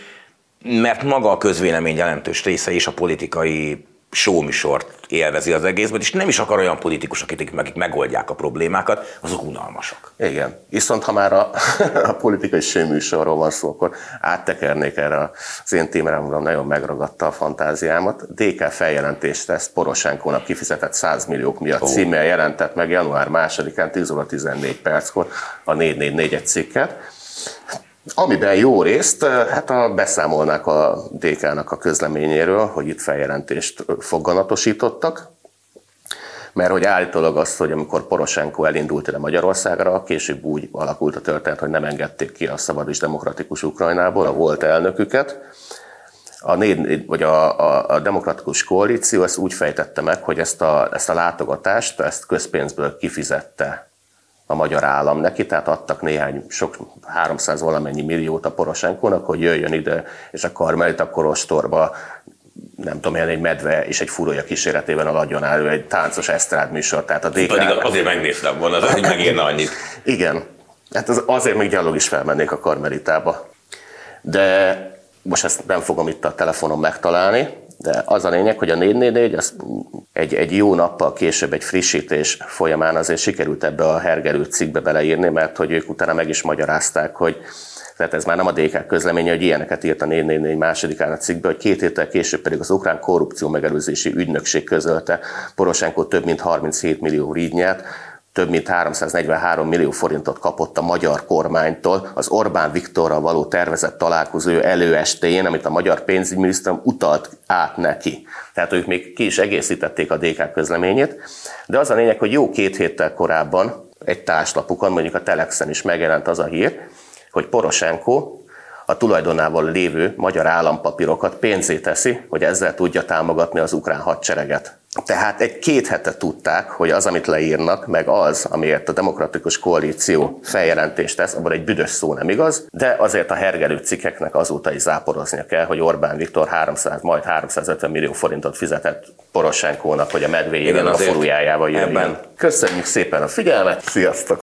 mert maga a közvélemény jelentős része és a politikai showműsort élvezi az egészben, és nem is akar olyan politikusok, akik, akik megoldják a problémákat, azok unalmasak. Igen. Viszont ha már a, [LAUGHS] a politikai showműsorról van szó, akkor áttekernék erre az én témámra, nagyon megragadta a fantáziámat. DK feljelentést tesz Poroshenkónak kifizetett 100 milliók miatt oh. címmel jelentett meg január 2-án 10 óra 14 perckor a 444 egy cikket Amiben jó részt, hát a, beszámolnák a DK-nak a közleményéről, hogy itt feljelentést foganatosítottak, mert hogy állítólag azt, hogy amikor Poroshenko elindult ide Magyarországra, később úgy alakult a történet, hogy nem engedték ki a szabad és demokratikus Ukrajnából a volt elnöküket, a, négy, vagy a, a, a demokratikus koalíció ezt úgy fejtette meg, hogy ezt a, ezt a látogatást, ezt közpénzből kifizette a magyar állam neki, tehát adtak néhány, sok 300 valamennyi milliót a Poroshenkónak, hogy jöjjön ide, és a Karmelita korostorba nem tudom, ilyen egy medve és egy furója kíséretében aladjon elő egy táncos esztrád műsor. Tehát a DK... Pedig azért megnéztem volna, az, hogy megírna annyit. Igen. Hát az, azért még gyalog is felmennék a Karmelitába. De most ezt nem fogom itt a telefonon megtalálni, de az a lényeg, hogy a 444 az egy, egy jó nappal később egy frissítés folyamán azért sikerült ebbe a hergerő cikkbe beleírni, mert hogy ők utána meg is magyarázták, hogy tehát ez már nem a DK közleménye, hogy ilyeneket írt a 444 másodikán a cikkbe, hogy két héttel később pedig az ukrán korrupció megelőzési ügynökség közölte, Poroshenko több mint 37 millió rígynyát, több mint 343 millió forintot kapott a magyar kormánytól az Orbán Viktorral való tervezett találkozó előestéjén, amit a magyar pénzügyminisztérium utalt át neki. Tehát ők még ki is egészítették a DK közleményét, de az a lényeg, hogy jó két héttel korábban egy társlapukon, mondjuk a Telexen is megjelent az a hír, hogy Poroshenko a tulajdonával lévő magyar állampapírokat pénzé teszi, hogy ezzel tudja támogatni az ukrán hadsereget. Tehát egy két hete tudták, hogy az, amit leírnak, meg az, amiért a demokratikus koalíció feljelentést tesz, abban egy büdös szó nem igaz, de azért a hergelő cikkeknek azóta is záporoznia kell, hogy Orbán Viktor 300, majd 350 millió forintot fizetett Poroshenkónak, hogy a medvéjében a forujájával jöjjön. Köszönjük szépen a figyelmet, sziasztok!